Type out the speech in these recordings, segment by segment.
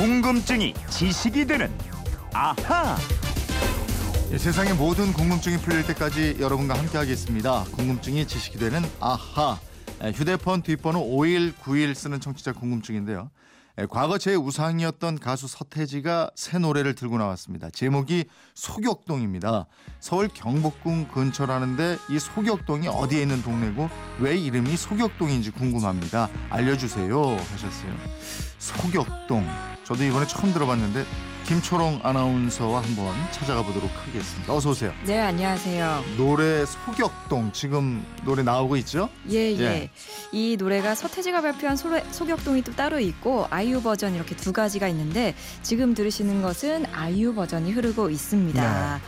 궁금증이 지식이 되는 아하. 예, 세상의 모든 궁금증이 풀릴 때까지 여러분과 함께하겠습니다. 궁금증이 지식이 되는 아하. 예, 휴대폰 뒷번호 5191 쓰는 청취자 궁금증인데요. 예, 과거 제 우상이었던 가수 서태지가 새 노래를 들고 나왔습니다. 제목이 소격동입니다. 서울 경복궁 근처라는데 이 소격동이 어디에 있는 동네고 왜 이름이 소격동인지 궁금합니다. 알려주세요 하셨어요. 소격동. 저도 이번에 처음 들어봤는데 김초롱 아나운서와 한번 찾아가 보도록 하겠습니다. 어서 오세요. 네, 안녕하세요. 노래 소격동 지금 노래 나오고 있죠? 예, 예. 예. 이 노래가 서태지가 발표한 소래, 소격동이 또 따로 있고 아이유 버전 이렇게 두 가지가 있는데 지금 들으시는 것은 아이유 버전이 흐르고 있습니다. 네.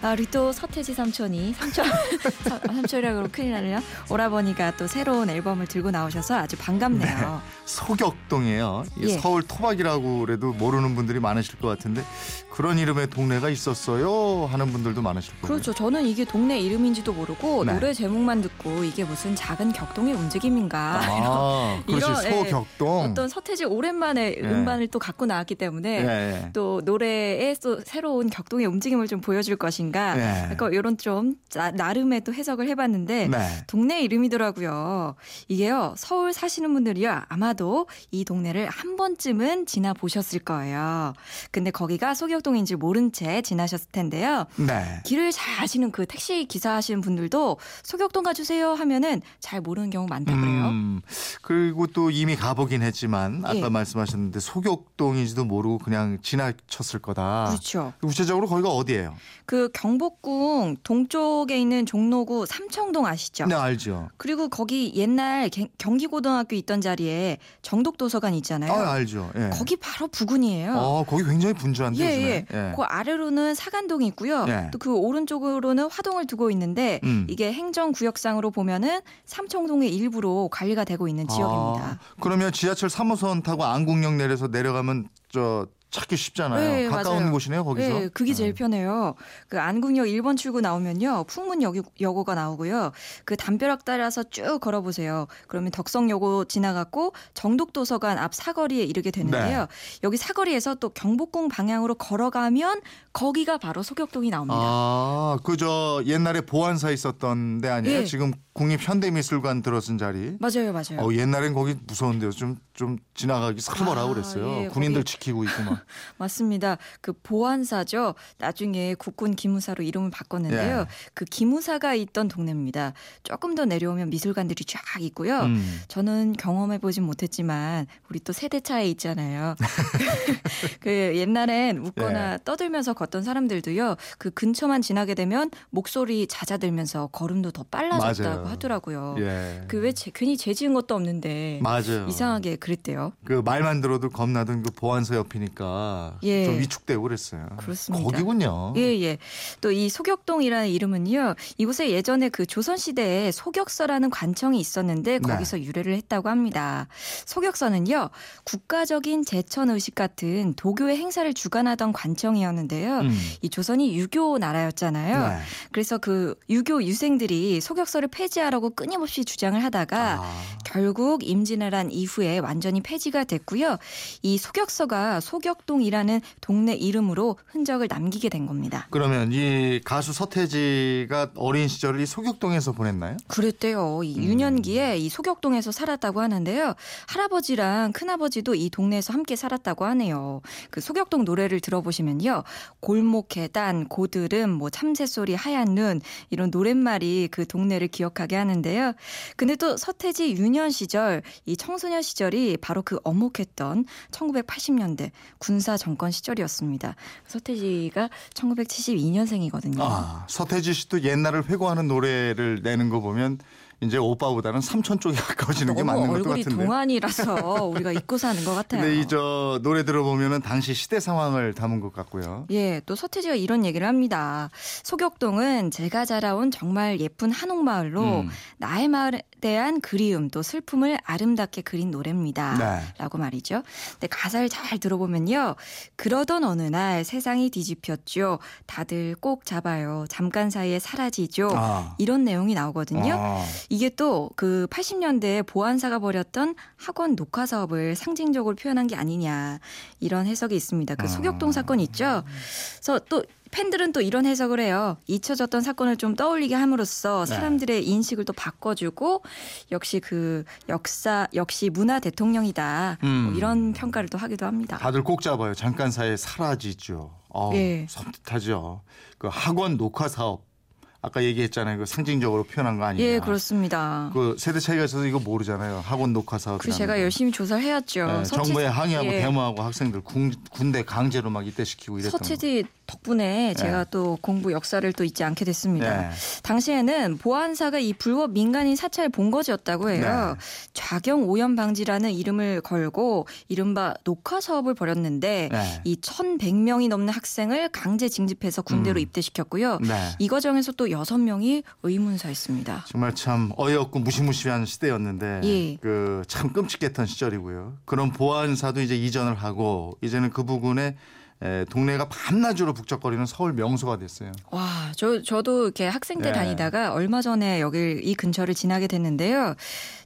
아, 우리 또 서태지 삼촌이 삼촌 서- 삼촌이라 그러면 큰일 나네요. 오라버니가 또 새로운 앨범을 들고 나오셔서 아주 반갑네요. 소격동이에요. 이게 예. 서울 토박이라고 그래도 모르는 분들이 많으실 것 같은데 그런 이름의 동네가 있었어요 하는 분들도 많으실 거예요. 그렇죠. 저는 이게 동네 이름인지도 모르고 네. 노래 제목만 듣고 이게 무슨 작은 격동의 움직임인가 아, 그렇지 이런, 예. 소격동. 어떤 서태지 오랜만에 예. 음반을 또 갖고 나왔기 때문에 예, 예. 또 노래에 또 새로운 격동의 움직임을 좀 보여줄 것인가 예. 약간 이런 좀 나, 나름의 또 해석을 해봤는데 네. 동네 이름이더라고요. 이게요 서울 사시는 분들이야 아마도 이 동네를 한 번쯤은 지나 보셨을 거예요. 근데 거기가 소격동인지 모른 채 지나셨을 텐데요. 네. 길을 잘 아시는 그 택시 기사 하시는 분들도 소격동 가주세요 하면은 잘 모르는 경우 많다 그래요. 음, 그리고 또 이미 가보긴 했지만 아까 예. 말씀하셨는데 소격동인지도 모르고 그냥 지나쳤을 거다. 그렇죠. 구체적으로 거기가 어디예요? 그 경복궁 동쪽에 있는 종로구 삼청동 아시죠? 네 알죠. 그리고 거기 옛날 개- 경기고등학교 있던 자리에 정독도서관 있잖아요. 아 알죠. 예. 거기 바로 부근이에요. 어 거기 굉장히 분주한데 예, 요즘에. 예. 그 아래로는 사간동이 있고요. 예. 또그 오른쪽으로는 화동을 두고 있는데 음. 이게 행정구역상으로 보면은 삼청동의 일부로 관리가 되고 있는 지역입니다. 아, 그러면 지하철 3호선 타고 안국역 내려서 내려가면 저 찾기 쉽잖아요. 네, 가까운 맞아요. 곳이네요, 거기서. 네, 그게 제일 어. 편해요. 그 안국역 1번 출구 나오면요. 풍문여고가 나오고요. 그 담벼락 따라서 쭉 걸어보세요. 그러면 덕성여고 지나갔고 정독도서관 앞 사거리에 이르게 되는데요. 네. 여기 사거리에서 또 경복궁 방향으로 걸어가면 거기가 바로 소격동이 나옵니다. 아, 그 저 옛날에 보안사 있었던 데 아니에요? 예. 지금 국립현대미술관 들어선 자리. 맞아요, 맞아요. 어, 옛날엔 거기 무서운데요. 좀, 좀 지나가기 아, 그랬어요. 예, 군인들 거기- 지키고 있고 막. 맞습니다. 그 보안사죠. 나중에 국군 기무사로 이름을 바꿨는데요. 예. 그 기무사가 있던 동네입니다. 조금 더 내려오면 미술관들이 쫙 있고요. 음. 저는 경험해 보진 못했지만 우리 또 세대 차이 있잖아요. 그 옛날엔 웃거나 떠들면서 걷던 사람들도요. 그 근처만 지나게 되면 목소리 잦아들면서 걸음도 더 빨라졌다고 맞아요. 하더라고요. 예. 그왜 괜히 죄 지은 것도 없는데 맞아요. 이상하게 그랬대요. 그 말만 들어도 겁나던 그 보안사 옆이니까 예. 좀 위축되고 그랬어요. 그렇습니다. 거기군요. 예, 예. 또 이 소격동이라는 이름은요. 이곳에 예전에 그 조선 시대에 소격서라는 관청이 있었는데 네. 거기서 유래를 했다고 합니다. 소격서는요. 국가적인 제천 의식 같은 도교의 행사를 주관하던 관청이었는데요. 음. 이 조선이 유교 나라였잖아요. 네. 그래서 그 유교 유생들이 소격서를 폐지하라고 끊임없이 주장을 하다가 아. 결국 임진왜란 이후에 완 전히 폐지가 됐고요. 이 소격서가 소격동이라는 동네 이름으로 흔적을 남기게 된 겁니다. 그러면 이 가수 서태지가 어린 시절을 이 소격동에서 보냈나요? 그랬대요. 이 음. 유년기에 이 소격동에서 살았다고 하는데요. 할아버지랑 큰아버지도 이 동네에서 함께 살았다고 하네요. 그 소격동 노래를 들어보시면요. 골목 계단, 고드름, 뭐 참새 소리, 하얀 눈 이런 노랫말이 그 동네를 기억하게 하는데요. 근데 또 서태지 유년 시절, 이 청소년 시절이 바로 그 엄혹했던 1980년대 군사 정권 시절이었습니다. 서태지가 1972년생이거든요. 아, 서태지 씨도 옛날을 회고하는 노래를 내는 거 보면 이제 오빠보다는 삼촌 쪽에 가까워지는 게 맞는 얼굴이 같은데. 동안이라서 우리가 잊고 사는 것 같아요. 근데 이저 노래 들어보면은 당시 시대 상황을 담은 것 같고요. 예, 또 서태지가 이런 얘기를 합니다. 소격동은 제가 자라온 정말 예쁜 한옥마을로 음. 나의 마을에 대한 그리움 또 슬픔을 아름답게 그린 노래입니다. 네. 라고 말이죠. 근데 가사를 잘 들어보면요. 그러던 어느 날 세상이 뒤집혔죠. 다들 꼭 잡아요. 잠깐 사이에 사라지죠. 아. 이런 내용이 나오거든요. 아. 이게 또 그 80년대에 보안사가 벌였던 학원 녹화 사업을 상징적으로 표현한 게 아니냐 이런 해석이 있습니다. 그 소격동 사건 있죠. 그래서 또 팬들은 또 이런 해석을 해요. 잊혀졌던 사건을 좀 떠올리게 함으로써 네. 사람들의 인식을 또 바꿔주고 역시 그 역사 역시 문화 대통령이다 뭐 음. 이런 평가를 또 하기도 합니다. 다들 꼭 잡아요. 잠깐 사이에 사라지죠. 어, 예. 섬뜩하죠. 그 학원 녹화 사업 아까 얘기했잖아요. 그 상징적으로 표현한 거 아니냐. 예, 그렇습니다. 그 세대 차이가 있어서 이거 모르잖아요. 학원 녹화 사업. 그 제가 열심히 조사를 해왔죠. 네, 서치- 정부에 항의하고 예. 데모하고 학생들 군, 군대 강제로 막 입대시키고 이랬던 거. 서치지 덕분에 제가 또 공부 역사를 또 잊지 않게 됐습니다. 네. 당시에는 보안사가 이 불법 민간인 사찰 본거지였다고 해요. 네. 좌경 오염 방지라는 이름을 걸고 이른바 녹화 사업을 벌였는데 네. 이 1,100명이 넘는 학생을 강제 징집해서 군대로 음. 입대시켰고요. 네. 이 과정에서 또 6명이 의문사했습니다. 정말 참 어이없고 무시무시한 시대였는데 예. 그참 끔찍했던 시절이고요. 그런 보안사도 이제 이전을 하고 이제는 그 부근에 에, 동네가 밤낮으로 북적거리는 서울 명소가 됐어요. 와, 저 저도 이렇게 학생 때 네. 다니다가 얼마 전에 여기 이 근처를 지나게 됐는데요.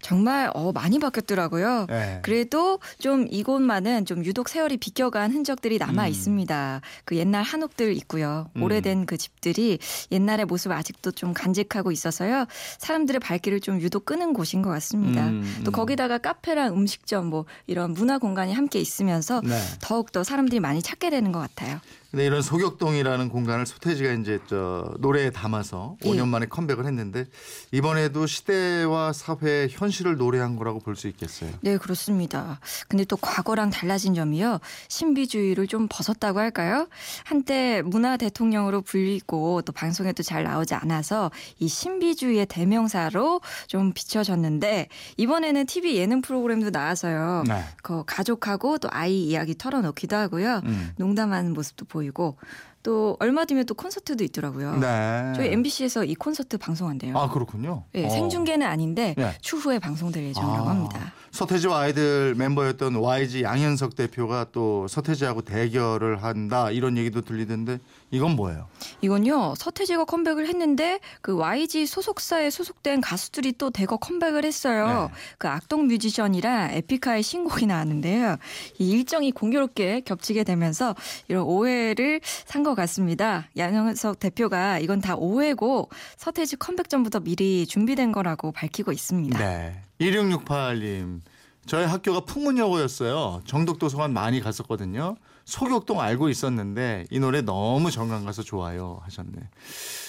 정말 어 많이 바뀌었더라고요. 네. 그래도 좀 이곳만은 좀 유독 세월이 비껴간 흔적들이 남아 음. 있습니다. 그 옛날 한옥들 있고요. 음. 오래된 그 집들이 옛날의 모습 아직도 좀 간직하고 있어서요. 사람들의 발길을 좀 유독 끄는 곳인 것 같습니다. 음, 또 음. 거기다가 카페랑 음식점 뭐 이런 문화 공간이 함께 있으면서 네. 더욱 더 사람들이 많이 찾게 되는 것 같아요. 근데 이런 소격동이라는 공간을 소태지가 이제 저 노래에 담아서 예. 5년 만에 컴백을 했는데 이번에도 시대와 사회의 현실을 노래한 거라고 볼 수 있겠어요. 네, 그렇습니다. 근데 또 과거랑 달라진 점이요. 신비주의를 좀 벗었다고 할까요? 한때 문화 대통령으로 불리고 또 방송에도 잘 나오지 않아서 이 신비주의의 대명사로 좀 비춰졌는데 이번에는 TV 예능 프로그램도 나와서요. 네. 그 가족하고 또 아이 이야기 털어놓기도 하고요. 음. 농담하는 모습도 보 이고 또 얼마 뒤면 또 콘서트도 있더라고요. 네. 저희 MBC에서 이 콘서트 방송한대요. 아 그렇군요. 네, 어. 생중계는 아닌데 네. 추후에 방송될 예정이라고 아, 합니다. 서태지와 아이들 멤버였던 YG 양현석 대표가 또 서태지하고 대결을 한다 이런 얘기도 들리던데 이건 뭐예요? 이건요 서태지가 컴백을 했는데 그 YG 소속사에 소속된 가수들이 또 대거 컴백을 했어요. 네. 그 악동 뮤지션이랑 에픽하의 신곡이 나왔는데요. 이 일정이 공교롭게 겹치게 되면서 이런 오해를 산것 같습니다. 양현석 대표가 이건 다 오해고 서태지 컴백 전부터 미리 준비된 거라고 밝히고 있습니다. 네. 1668님. 저희 학교가 풍문여고였어요. 정독도서관 많이 갔었거든요. 소격동 알고 있었는데 이 노래 너무 정감 가서 좋아요 하셨네.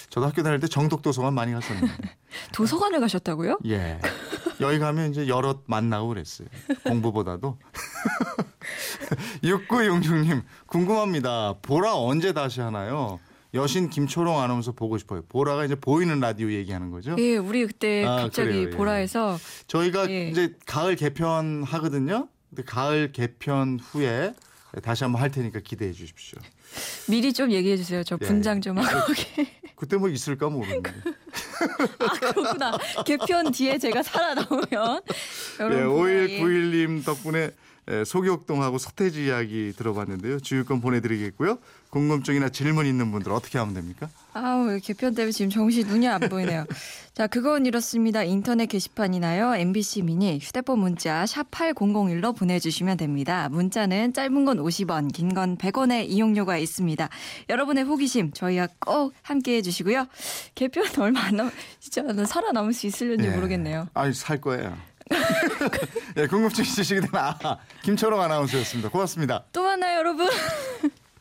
저도 학교 다닐 때 정독도서관 많이 갔었는데. 도서관을 가셨다고요? 예. 여기 가면 이제 여럿 만나고 그랬어요. 공부보다도. 6966님 궁금합니다. 보라 언제 다시 하나요? 여신 김초롱 아나운서 보고 싶어요. 보라가 이제 보이는 라디오 얘기하는 거죠. 예, 우리 그때 아, 갑자기 그래요, 예. 보라에서 저희가 예. 이제 가을 개편 하거든요. 근데 가을 개편 후에 다시 한번 할 테니까 기대해 주십시오. 미리 좀 얘기해 주세요. 저 예. 분장 좀 하고. 그때 뭐 있을까 모르는데. 아, 그렇구나. 개편 뒤에 제가 살아나오면. 예, 여러분, 예. 5191님 덕분에 예, 소격동하고 서태지 이야기 들어봤는데요. 주유권 보내드리겠고요. 궁금증이나 질문 있는 분들 어떻게 하면 됩니까? 아우, 개편 때문에 지금 정신 눈이 안 보이네요. 자, 그건 이렇습니다. 인터넷 게시판이나요. MBC 미니 휴대폰 문자 샵 8001로 보내주시면 됩니다. 문자는 짧은 건 50원, 긴 건 100원의 이용료가 있습니다. 여러분의 호기심 저희와 꼭 함께 해 주시고요. 개편 얼마 안 남, 진짜 나 살아남을 수 있을는지 예. 모르겠네요. 아니 살 거예요. 예, 궁금증 있으시게 되면 아, 김철웅 아나운서였습니다. 고맙습니다. 또 만나요, 여러분.